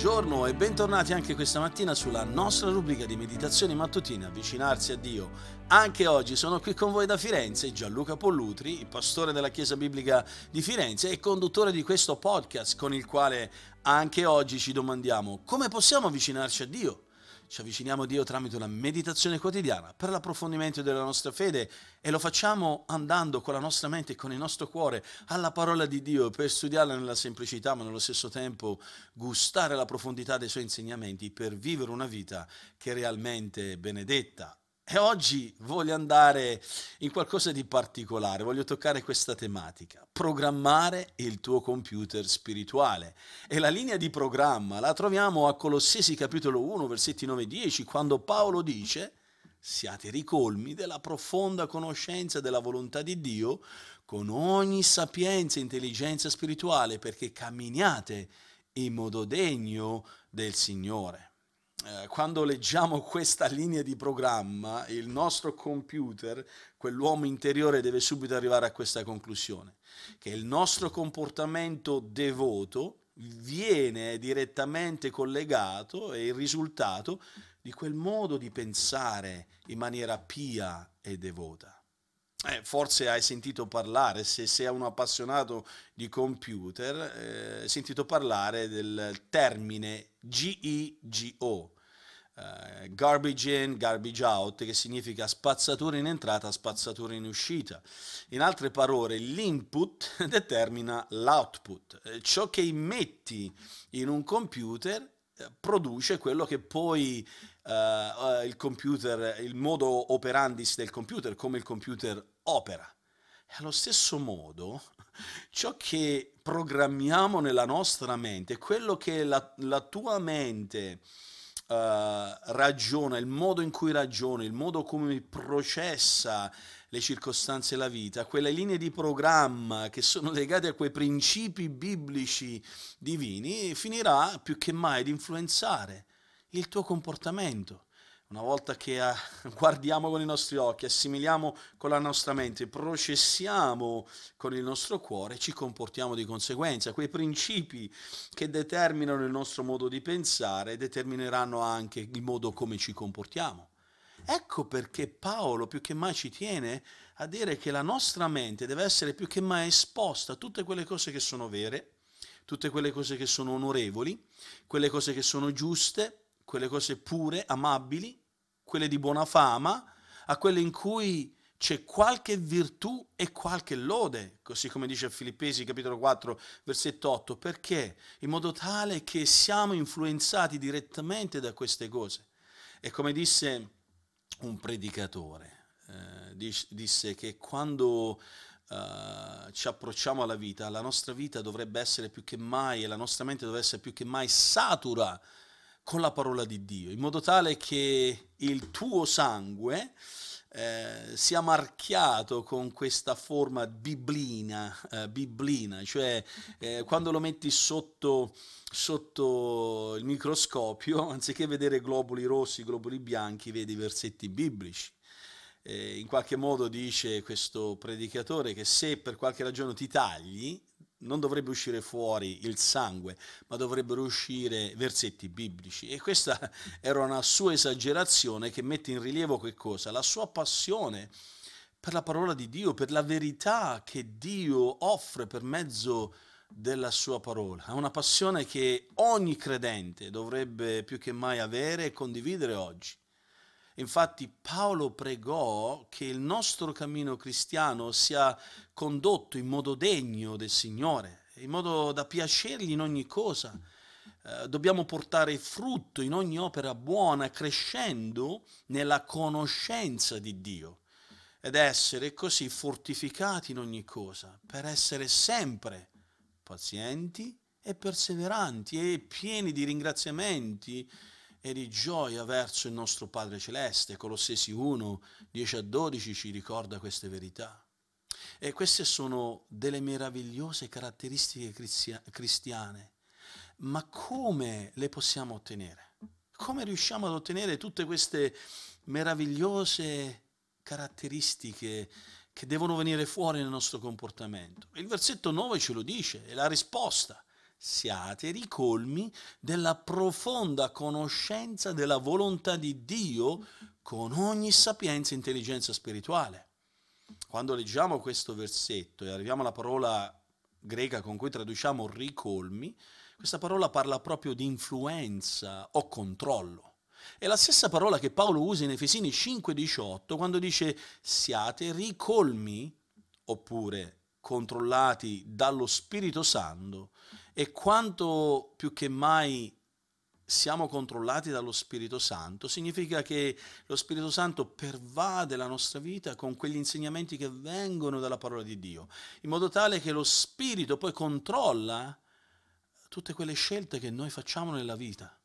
buongiorno e bentornati anche questa mattina sulla nostra rubrica di meditazioni mattutine Avvicinarsi a Dio. Anche oggi sono qui con voi da Firenze Gianluca Pollutri, pastore della Chiesa Biblica di Firenze e conduttore di questo podcast con il quale anche oggi ci domandiamo come possiamo avvicinarci a Dio. Ci avviciniamo a Dio tramite una meditazione quotidiana per l'approfondimento della nostra fede e lo facciamo andando con la nostra mente e con il nostro cuore alla parola di Dio per studiarla nella semplicità ma nello stesso tempo gustare la profondità dei suoi insegnamenti per vivere una vita che è realmente benedetta e oggi voglio andare in qualcosa di particolare, voglio toccare questa tematica, programmare il tuo computer spirituale. E la linea di programma la troviamo a Colossesi capitolo 1, versetti 9 e 10, quando Paolo dice, siate ricolmi della profonda conoscenza della volontà di Dio, con ogni sapienza e intelligenza spirituale, perché camminiate in modo degno del Signore. Eh, quando leggiamo questa linea di programma, il nostro computer, quell'uomo interiore deve subito arrivare a questa conclusione, che il nostro comportamento devoto viene direttamente collegato e il risultato di quel modo di pensare in maniera pia e devota. Eh, forse hai sentito parlare, se sei un appassionato di computer, eh, sentito parlare del termine GIGO, eh, garbage in, garbage out, che significa spazzatura in entrata, spazzatura in uscita. In altre parole, l'input determina l'output. Eh, ciò che immetti in un computer eh, produce quello che poi uh, il computer, il modo operandis del computer, come il computer opera. E allo stesso modo, ciò che programmiamo nella nostra mente, quello che la, la tua mente ragiona, il modo in cui ragiona, il modo come processa le circostanze della vita, quelle linee di programma che sono legate a quei principi biblici divini, finirà più che mai ad influenzare il tuo comportamento. Una volta che eh, guardiamo con i nostri occhi, assimiliamo con la nostra mente, processiamo con il nostro cuore, ci comportiamo di conseguenza. Quei principi che determinano il nostro modo di pensare determineranno anche il modo come ci comportiamo. Ecco perché Paolo più che mai ci tiene a dire che la nostra mente deve essere più che mai esposta a tutte quelle cose che sono vere, tutte quelle cose che sono onorevoli, quelle cose che sono giuste, quelle cose pure, amabili, quelle di buona fama, a quelle in cui c'è qualche virtù e qualche lode, così come dice Filippesi capitolo 4 versetto 8, perché? In modo tale che siamo influenzati direttamente da queste cose. E come disse un predicatore, eh, disse che quando Uh, ci approcciamo alla vita, la nostra vita dovrebbe essere più che mai e la nostra mente dovrebbe essere più che mai satura con la parola di Dio, in modo tale che il tuo sangue eh, sia marchiato con questa forma biblina, eh, biblina cioè eh, quando lo metti sotto, sotto il microscopio, anziché vedere globuli rossi, globuli bianchi, vedi versetti biblici. in qualche modo dice questo predicatore che se per qualche ragione ti tagli, non dovrebbe uscire fuori il sangue, ma dovrebbero uscire versetti biblici. E questa era una sua esagerazione che mette in rilievo che cosa? La sua passione per la parola di Dio, per la verità che Dio offre per mezzo della sua parola. È una passione che ogni credente dovrebbe più che mai avere e condividere oggi. Infatti Paolo pregò che il nostro cammino cristiano sia condotto in modo degno del Signore, in modo da piacergli in ogni cosa. Eh, dobbiamo portare frutto in ogni opera buona, crescendo nella conoscenza di Dio ed essere così fortificati in ogni cosa, per essere sempre pazienti e perseveranti e pieni di ringraziamenti e di gioia verso il nostro Padre Celeste. Colossesi 1, 10 a 12 ci ricorda queste verità. E queste sono delle meravigliose caratteristiche cristiane. Ma come le possiamo ottenere? Come riusciamo ad ottenere tutte queste meravigliose caratteristiche che devono venire fuori nel nostro comportamento? Il versetto 9 ce lo dice, è la risposta siate ricolmi della profonda conoscenza della volontà di Dio con ogni sapienza e intelligenza spirituale. Quando leggiamo questo versetto e arriviamo alla parola greca con cui traduciamo ricolmi, questa parola parla proprio di influenza o controllo. È la stessa parola che Paolo usa in Efesini 5:18 quando dice siate ricolmi oppure controllati dallo Spirito Santo e quanto più che mai siamo controllati dallo Spirito Santo, significa che lo Spirito Santo pervade la nostra vita con quegli insegnamenti che vengono dalla parola di Dio, in modo tale che lo Spirito poi controlla tutte quelle scelte che noi facciamo nella vita.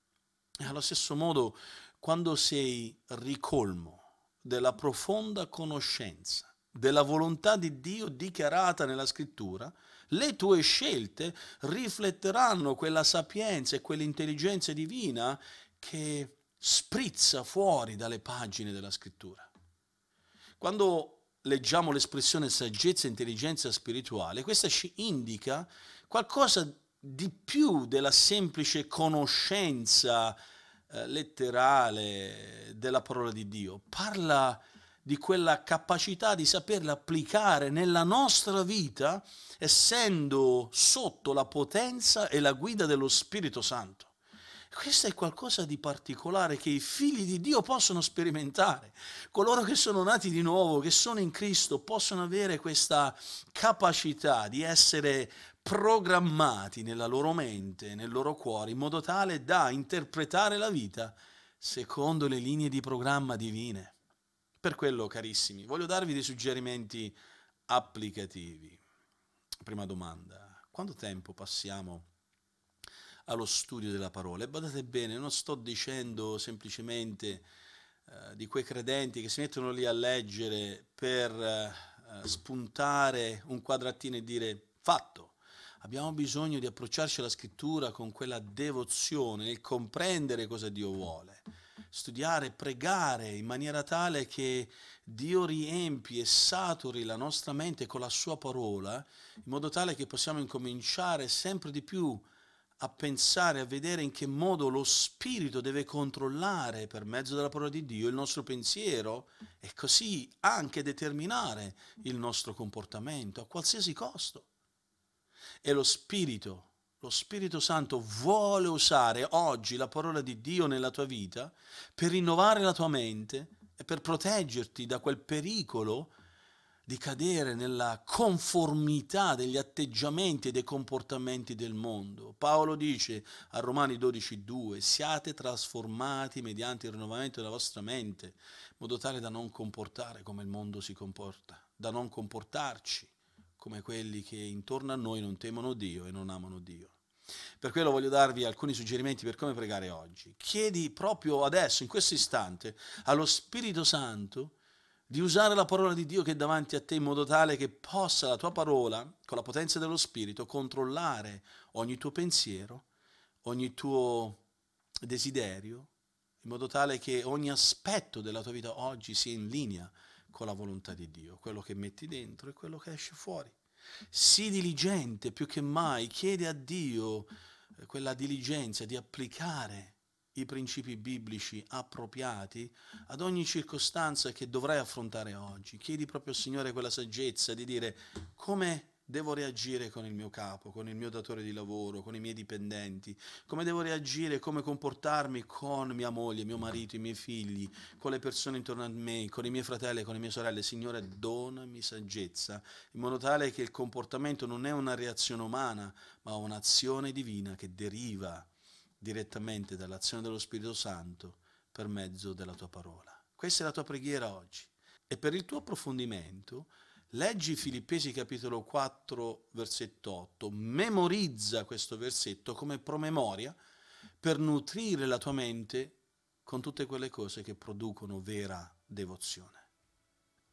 E allo stesso modo, quando sei ricolmo della profonda conoscenza della volontà di Dio dichiarata nella scrittura, le tue scelte rifletteranno quella sapienza e quell'intelligenza divina che sprizza fuori dalle pagine della scrittura. Quando leggiamo l'espressione saggezza e intelligenza spirituale, questa ci indica qualcosa di più della semplice conoscenza eh, letterale della parola di Dio. Parla di quella capacità di saperla applicare nella nostra vita, essendo sotto la potenza e la guida dello Spirito Santo. Questo è qualcosa di particolare che i figli di Dio possono sperimentare. Coloro che sono nati di nuovo, che sono in Cristo, possono avere questa capacità di essere programmati nella loro mente, nel loro cuore, in modo tale da interpretare la vita secondo le linee di programma divine. Per quello, carissimi, voglio darvi dei suggerimenti applicativi. Prima domanda, quanto tempo passiamo allo studio della parola? E badate bene, non sto dicendo semplicemente eh, di quei credenti che si mettono lì a leggere per eh, spuntare un quadratino e dire fatto. Abbiamo bisogno di approcciarci alla scrittura con quella devozione, nel comprendere cosa Dio vuole studiare, pregare in maniera tale che Dio riempi e saturi la nostra mente con la sua parola, in modo tale che possiamo incominciare sempre di più a pensare, a vedere in che modo lo Spirito deve controllare per mezzo della parola di Dio il nostro pensiero e così anche determinare il nostro comportamento a qualsiasi costo. E lo Spirito lo Spirito Santo vuole usare oggi la parola di Dio nella tua vita per rinnovare la tua mente e per proteggerti da quel pericolo di cadere nella conformità degli atteggiamenti e dei comportamenti del mondo. Paolo dice a Romani 12:2, siate trasformati mediante il rinnovamento della vostra mente, in modo tale da non comportare come il mondo si comporta, da non comportarci come quelli che intorno a noi non temono Dio e non amano Dio. Per quello voglio darvi alcuni suggerimenti per come pregare oggi. Chiedi proprio adesso, in questo istante, allo Spirito Santo di usare la parola di Dio che è davanti a te in modo tale che possa la tua parola, con la potenza dello Spirito, controllare ogni tuo pensiero, ogni tuo desiderio, in modo tale che ogni aspetto della tua vita oggi sia in linea con la volontà di Dio, quello che metti dentro e quello che esce fuori. Sii diligente più che mai, chiede a Dio eh, quella diligenza di applicare i principi biblici appropriati ad ogni circostanza che dovrai affrontare oggi. Chiedi proprio al Signore quella saggezza di dire come devo reagire con il mio capo, con il mio datore di lavoro, con i miei dipendenti, come devo reagire, come comportarmi con mia moglie, mio marito, i miei figli, con le persone intorno a me, con i miei fratelli, con le mie sorelle. Signore, donami saggezza, in modo tale che il comportamento non è una reazione umana, ma un'azione divina che deriva direttamente dall'azione dello Spirito Santo per mezzo della tua parola. Questa è la tua preghiera oggi. E per il tuo approfondimento, Leggi Filippesi capitolo 4, versetto 8, memorizza questo versetto come promemoria per nutrire la tua mente con tutte quelle cose che producono vera devozione.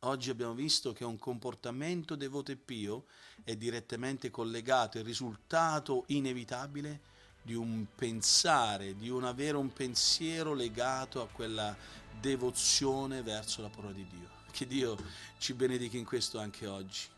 Oggi abbiamo visto che un comportamento devoto e pio è direttamente collegato, è il risultato inevitabile di un pensare, di un avere un pensiero legato a quella devozione verso la parola di Dio. Che Dio ci benedica in questo anche oggi.